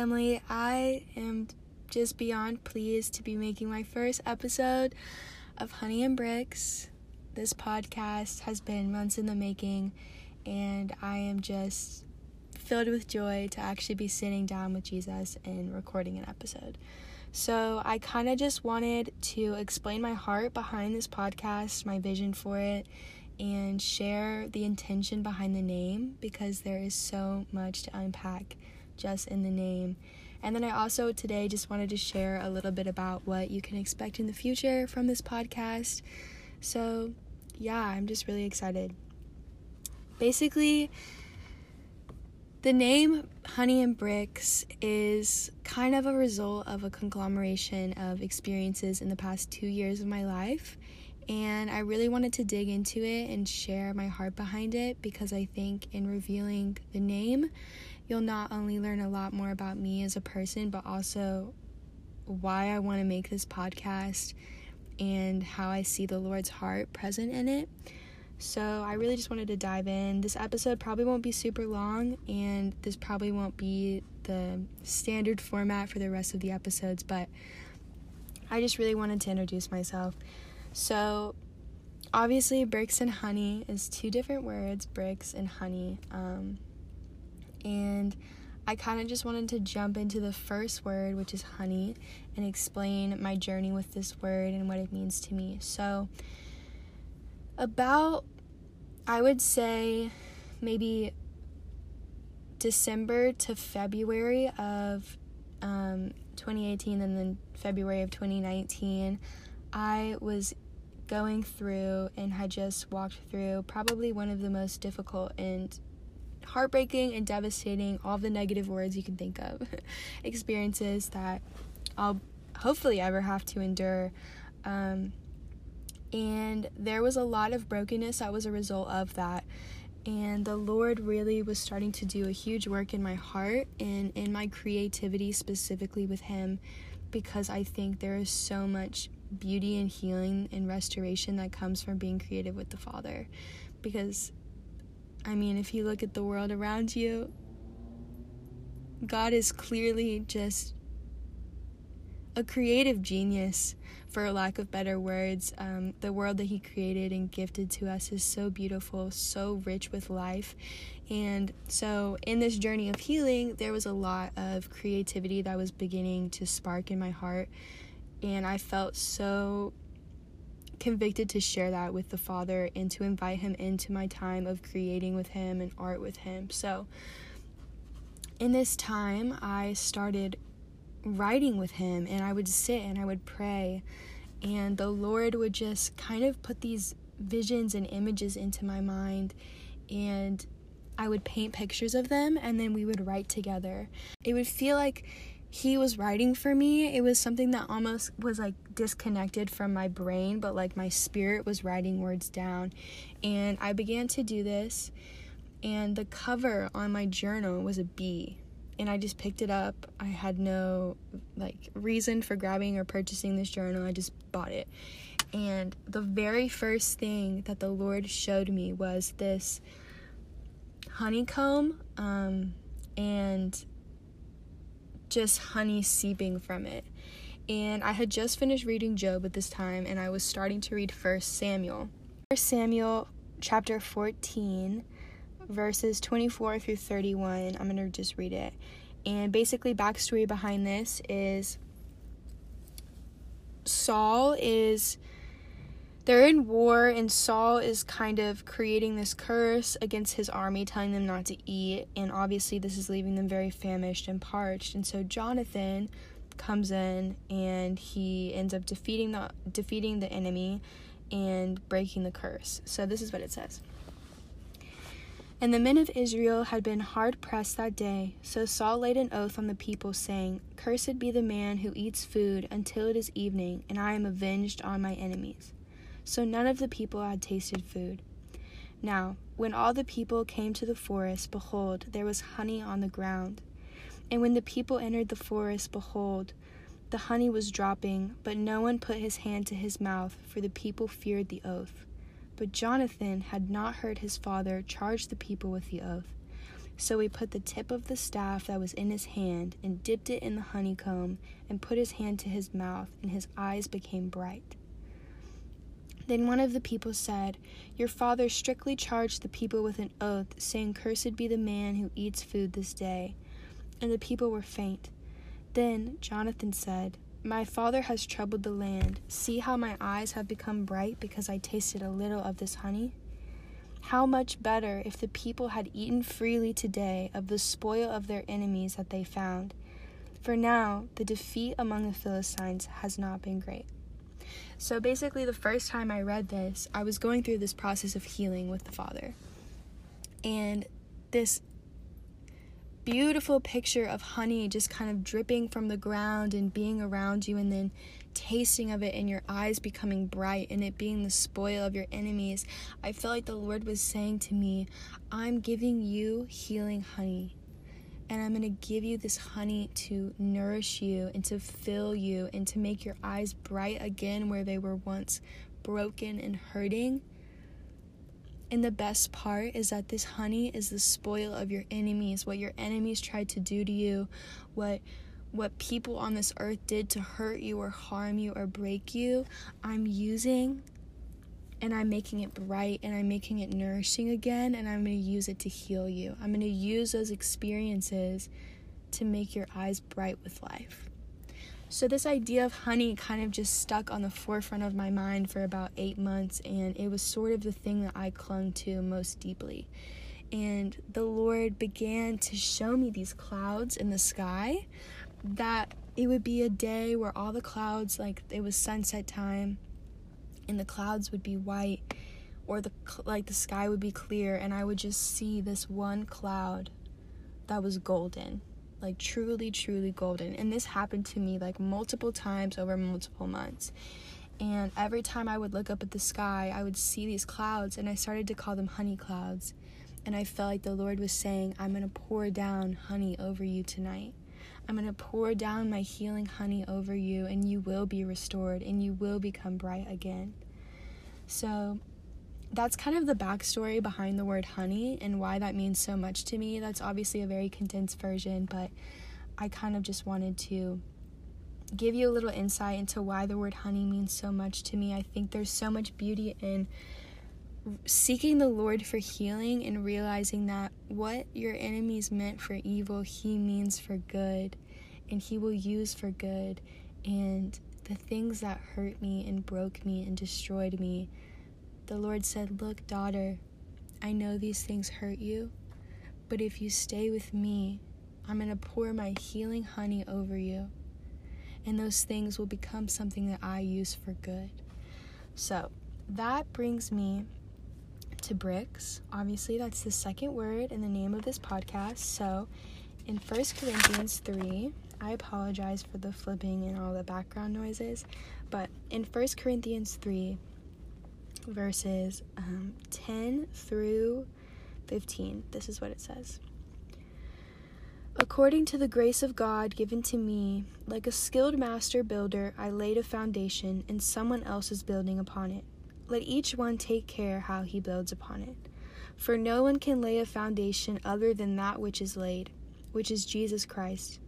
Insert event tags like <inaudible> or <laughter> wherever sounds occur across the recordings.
family. I am just beyond pleased to be making my first episode of Honey and Bricks. This podcast has been months in the making, and I am just filled with joy to actually be sitting down with Jesus and recording an episode. So, I kind of just wanted to explain my heart behind this podcast, my vision for it, and share the intention behind the name because there is so much to unpack just in the name. And then I also today just wanted to share a little bit about what you can expect in the future from this podcast. So, yeah, I'm just really excited. Basically, the name Honey and Bricks is kind of a result of a conglomeration of experiences in the past two years of my life and I really wanted to dig into it and share my heart behind it because I think in revealing the name, you'll not only learn a lot more about me as a person, but also why I want to make this podcast and how I see the Lord's heart present in it. So, I really just wanted to dive in. This episode probably won't be super long, and this probably won't be the standard format for the rest of the episodes, but I just really wanted to introduce myself. So, obviously, bricks and honey is two different words bricks and honey. Um, and I kind of just wanted to jump into the first word, which is honey, and explain my journey with this word and what it means to me. So, about, I would say, maybe December to February of um, 2018 and then February of 2019, I was going through and had just walked through probably one of the most difficult and heartbreaking and devastating, all the negative words you can think of, <laughs> experiences that I'll hopefully ever have to endure. Um, and there was a lot of brokenness that was a result of that. And the Lord really was starting to do a huge work in my heart and in my creativity, specifically with Him, because I think there is so much beauty and healing and restoration that comes from being creative with the Father. Because, I mean, if you look at the world around you, God is clearly just a creative genius, for lack of better words. Um, the world that He created and gifted to us is so beautiful, so rich with life. And so, in this journey of healing, there was a lot of creativity that was beginning to spark in my heart and I felt so convicted to share that with the Father and to invite Him into my time of creating with Him and art with Him. So, in this time, I started writing with Him, and I would sit and I would pray, and the Lord would just kind of put these visions and images into my mind, and I would paint pictures of them, and then we would write together. It would feel like he was writing for me, it was something that almost was like disconnected from my brain, but like my spirit was writing words down. And I began to do this, and the cover on my journal was a bee. And I just picked it up. I had no like reason for grabbing or purchasing this journal. I just bought it. And the very first thing that the Lord showed me was this honeycomb um, and just honey seeping from it. And I had just finished reading Job at this time, and I was starting to read First Samuel. First Samuel chapter 14, verses 24 through 31. I'm going to just read it. And basically, backstory behind this is Saul is they're in war, and Saul is kind of creating this curse against his army, telling them not to eat. And obviously, this is leaving them very famished and parched. And so, Jonathan comes in and he ends up defeating the defeating the enemy and breaking the curse. So this is what it says. And the men of Israel had been hard pressed that day, so Saul laid an oath on the people, saying, Cursed be the man who eats food until it is evening, and I am avenged on my enemies. So none of the people had tasted food. Now, when all the people came to the forest, behold, there was honey on the ground. And when the people entered the forest, behold, the honey was dropping, but no one put his hand to his mouth, for the people feared the oath. But Jonathan had not heard his father charge the people with the oath. So he put the tip of the staff that was in his hand and dipped it in the honeycomb and put his hand to his mouth, and his eyes became bright. Then one of the people said, Your father strictly charged the people with an oath, saying, Cursed be the man who eats food this day. And the people were faint. Then Jonathan said, My father has troubled the land. See how my eyes have become bright because I tasted a little of this honey? How much better if the people had eaten freely today of the spoil of their enemies that they found. For now, the defeat among the Philistines has not been great. So basically, the first time I read this, I was going through this process of healing with the Father. And this beautiful picture of honey just kind of dripping from the ground and being around you, and then tasting of it and your eyes becoming bright and it being the spoil of your enemies, I felt like the Lord was saying to me, I'm giving you healing honey. And I'm going to give you this honey to nourish you and to fill you and to make your eyes bright again where they were once broken and hurting. And the best part is that this honey is the spoil of your enemies, what your enemies tried to do to you, what what people on this earth did to hurt you or harm you or break you, I'm using and I'm making it bright and I'm making it nourishing again and I'm going to use it to heal you. I'm going to use those experiences to make your eyes bright with life. So, this idea of honey kind of just stuck on the forefront of my mind for about eight months, and it was sort of the thing that I clung to most deeply. And the Lord began to show me these clouds in the sky that it would be a day where all the clouds, like it was sunset time, and the clouds would be white, or the like the sky would be clear, and I would just see this one cloud that was golden, like truly, truly golden. And this happened to me like multiple times over multiple months. And every time I would look up at the sky, I would see these clouds, and I started to call them honey clouds. And I felt like the Lord was saying, I'm going to pour down honey over you tonight. I'm going to pour down my healing honey over you, and you will be restored and you will become bright again. So, that's kind of the backstory behind the word honey and why that means so much to me. That's obviously a very condensed version, but I kind of just wanted to give you a little insight into why the word honey means so much to me. I think there's so much beauty in seeking the Lord for healing and realizing that what your enemies meant for evil, He means for good, and He will use for good. And the things that hurt me and broke me and destroyed me, the Lord said, Look, daughter, I know these things hurt you, but if you stay with me, I'm going to pour my healing honey over you, and those things will become something that I use for good. So, that brings me to bricks. Obviously, that's the second word in the name of this podcast. So, in 1 Corinthians 3, I apologize for the flipping and all the background noises, but in 1 Corinthians 3, verses um, 10 through 15, this is what it says. According to the grace of God given to me, like a skilled master builder, I laid a foundation, and someone else is building upon it. Let each one take care how he builds upon it. For no one can lay a foundation other than that which is laid, which is Jesus Christ.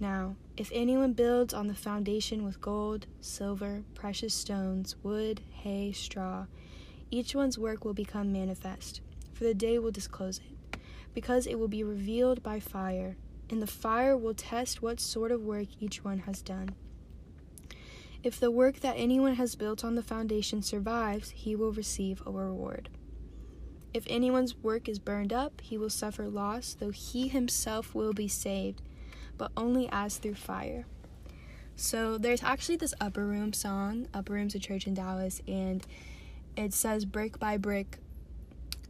Now, if anyone builds on the foundation with gold, silver, precious stones, wood, hay, straw, each one's work will become manifest, for the day will disclose it, because it will be revealed by fire, and the fire will test what sort of work each one has done. If the work that anyone has built on the foundation survives, he will receive a reward. If anyone's work is burned up, he will suffer loss, though he himself will be saved, but only as through fire. So there's actually this Upper Room song, Upper Room's a church in Dallas, and it says, Brick by brick,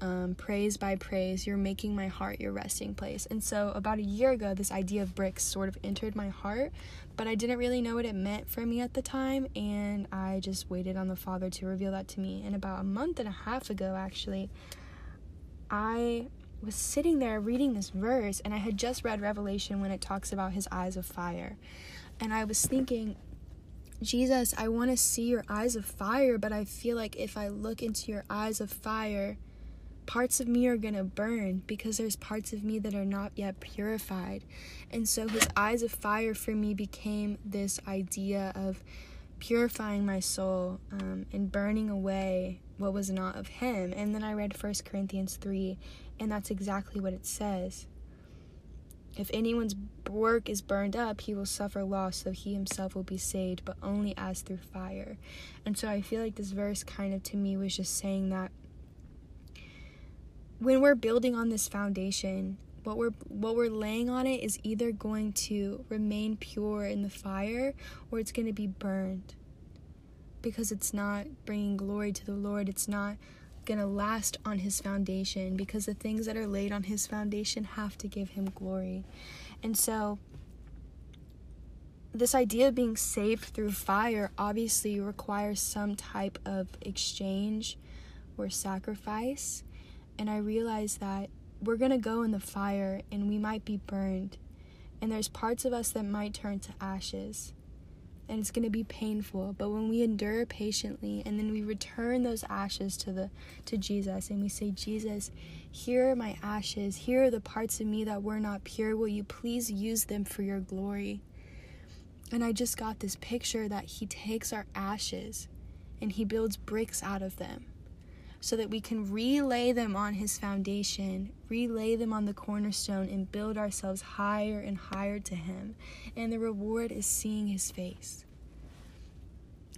um, praise by praise, you're making my heart your resting place. And so, about a year ago, this idea of bricks sort of entered my heart, but I didn't really know what it meant for me at the time, and I just waited on the Father to reveal that to me. And about a month and a half ago, actually, I was sitting there reading this verse, and I had just read Revelation when it talks about his eyes of fire. And I was thinking, Jesus, I want to see your eyes of fire, but I feel like if I look into your eyes of fire, parts of me are going to burn because there's parts of me that are not yet purified. And so his eyes of fire for me became this idea of purifying my soul um, and burning away what was not of him. And then I read 1 Corinthians 3, and that's exactly what it says. If anyone's work is burned up, he will suffer loss, though he himself will be saved, but only as through fire. And so I feel like this verse kind of to me was just saying that when we're building on this foundation, what we're what we're laying on it is either going to remain pure in the fire or it's going to be burned because it's not bringing glory to the Lord. It's not going to last on his foundation because the things that are laid on his foundation have to give him glory. And so this idea of being saved through fire obviously requires some type of exchange or sacrifice. And I realize that we're going to go in the fire and we might be burned. And there's parts of us that might turn to ashes. And it's going to be painful. But when we endure patiently and then we return those ashes to the to Jesus and we say Jesus here are my ashes. Here are the parts of me that were not pure. Will you please use them for your glory? And I just got this picture that he takes our ashes and he builds bricks out of them so that we can relay them on his foundation, relay them on the cornerstone, and build ourselves higher and higher to him. And the reward is seeing his face.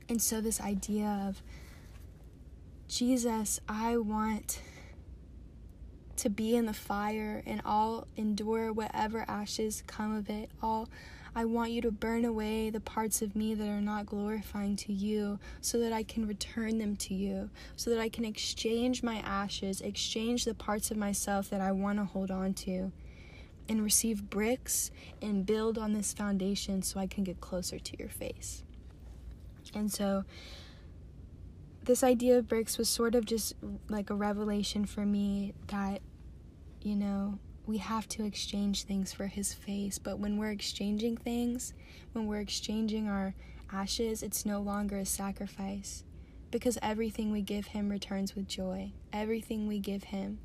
And so, this idea of Jesus, I want to be in the fire and I'll endure whatever ashes come of it. I'll I want you to burn away the parts of me that are not glorifying to you so that I can return them to you, so that I can exchange my ashes, exchange the parts of myself that I want to hold on to, and receive bricks and build on this foundation so I can get closer to your face. And so, this idea of bricks was sort of just like a revelation for me that, you know, we have to exchange things for his face. But when we're exchanging things, when we're exchanging our ashes, it's no longer a sacrifice because everything we give him returns with joy. Everything we give him,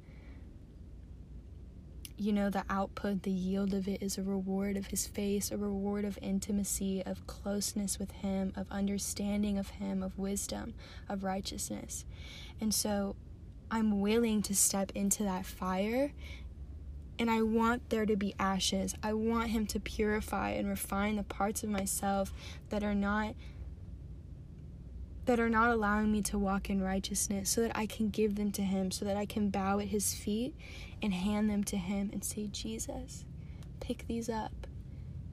you know, the output, the yield of it is a reward of his face, a reward of intimacy, of closeness with him, of understanding of him, of wisdom, of righteousness. And so I'm willing to step into that fire and I want there to be ashes. I want Him to purify and refine the parts of myself that are not that are not allowing me to walk in righteousness so that I can give them to him so that I can bow at his feet and hand them to him and say Jesus pick these up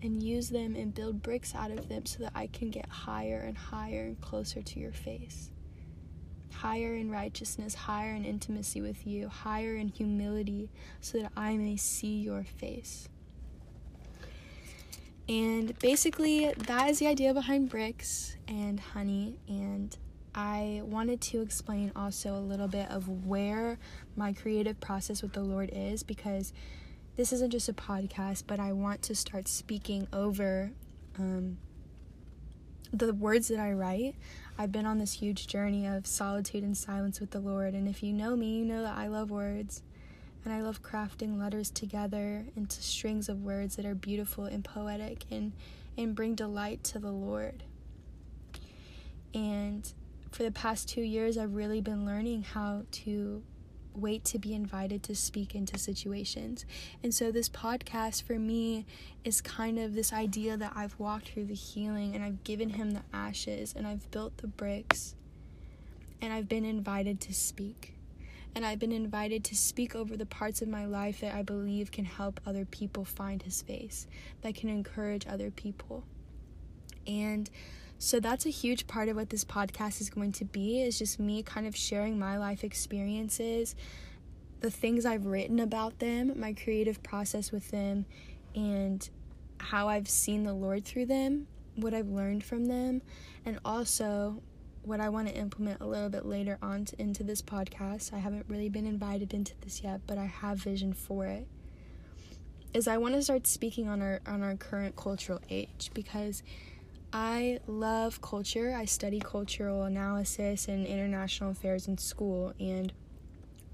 and use them and build bricks out of them so that I can get higher and higher and closer to your face higher in righteousness, higher in intimacy with you, higher in humility, so that I may see your face. And basically, that is the idea behind bricks and honey. And I wanted to explain also a little bit of where my creative process with the Lord is because this isn't just a podcast, but I want to start speaking over um, the words that I write. I've been on this huge journey of solitude and silence with the Lord. And if you know me, you know that I love words. And I love crafting letters together into strings of words that are beautiful and poetic and, and bring delight to the Lord. And for the past two years, I've really been learning how to wait to be invited to speak into situations. And so, this podcast for me is kind of this idea that I've walked through the healing and I've given him the ashes and I've built the bricks and I've been invited to speak. And I've been invited to speak over the parts of my life that I believe can help other people find his face, that can encourage other people. And so that's a huge part of what this podcast is going to be is just me kind of sharing my life experiences, the things I've written about them, my creative process with them, and how I've seen the Lord through them, what I've learned from them, and also what I want to implement a little bit later on to, into this podcast. I haven't really been invited into this yet, but I have vision for it. Is I want to start speaking on our on our current cultural age because I love culture. I study cultural analysis and international affairs in school, and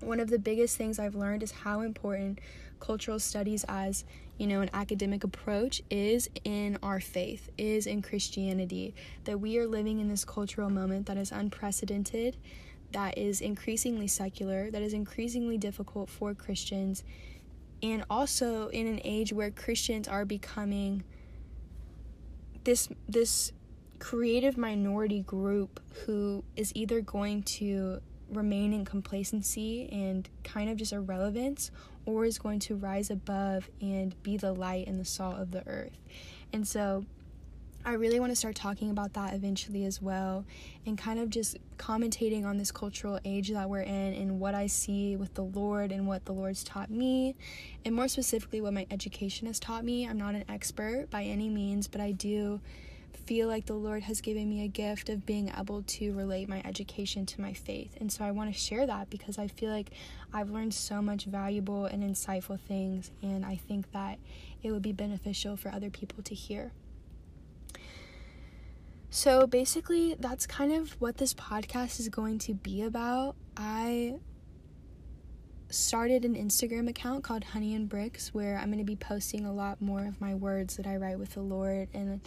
one of the biggest things I've learned is how important cultural studies as you know an academic approach is in our faith is in christianity that we are living in this cultural moment that is unprecedented that is increasingly secular that is increasingly difficult for christians and also in an age where christians are becoming this this creative minority group who is either going to remain in complacency and kind of just irrelevance or is going to rise above and be the light and the salt of the earth. And so I really want to start talking about that eventually as well and kind of just commentating on this cultural age that we're in and what I see with the Lord and what the Lord's taught me, and more specifically, what my education has taught me. I'm not an expert by any means, but I do feel like the Lord has given me a gift of being able to relate my education to my faith. And so I want to share that because I feel like I've learned so much valuable and insightful things, and I think that it would be beneficial for other people to hear. So basically, that's kind of what this podcast is going to be about. I started an Instagram account called Honey and Bricks where I'm going to be posting a lot more of my words that I write with the Lord and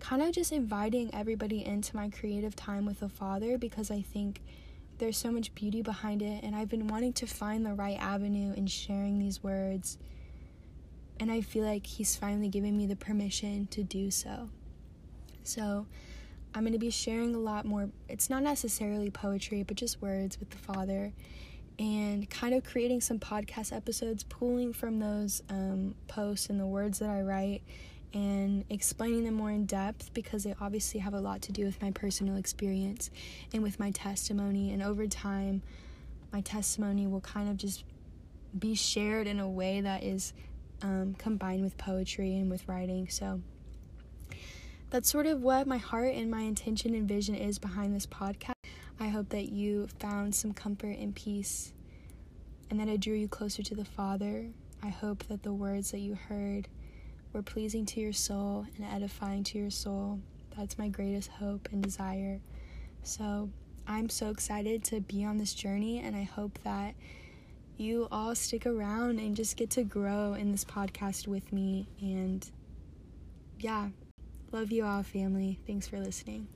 kind of just inviting everybody into my creative time with the Father because I think there's so much beauty behind it, and I've been wanting to find the right avenue in sharing these words. And I feel like He's finally given me the permission to do so. So, I'm going to be sharing a lot more. It's not necessarily poetry, but just words with the Father, and kind of creating some podcast episodes, pulling from those um, posts and the words that I write and explaining them more in depth because they obviously have a lot to do with my personal experience and with my testimony. And over time, my testimony will kind of just be shared in a way that is um, combined with poetry and with writing. So that's sort of what my heart and my intention and vision is behind this podcast. I hope that you found some comfort and peace and that it drew you closer to the Father. I hope that the words that you heard were pleasing to your soul and edifying to your soul. That's my greatest hope and desire. So I'm so excited to be on this journey, and I hope that you all stick around and just get to grow in this podcast with me. And yeah, love you all, family. Thanks for listening.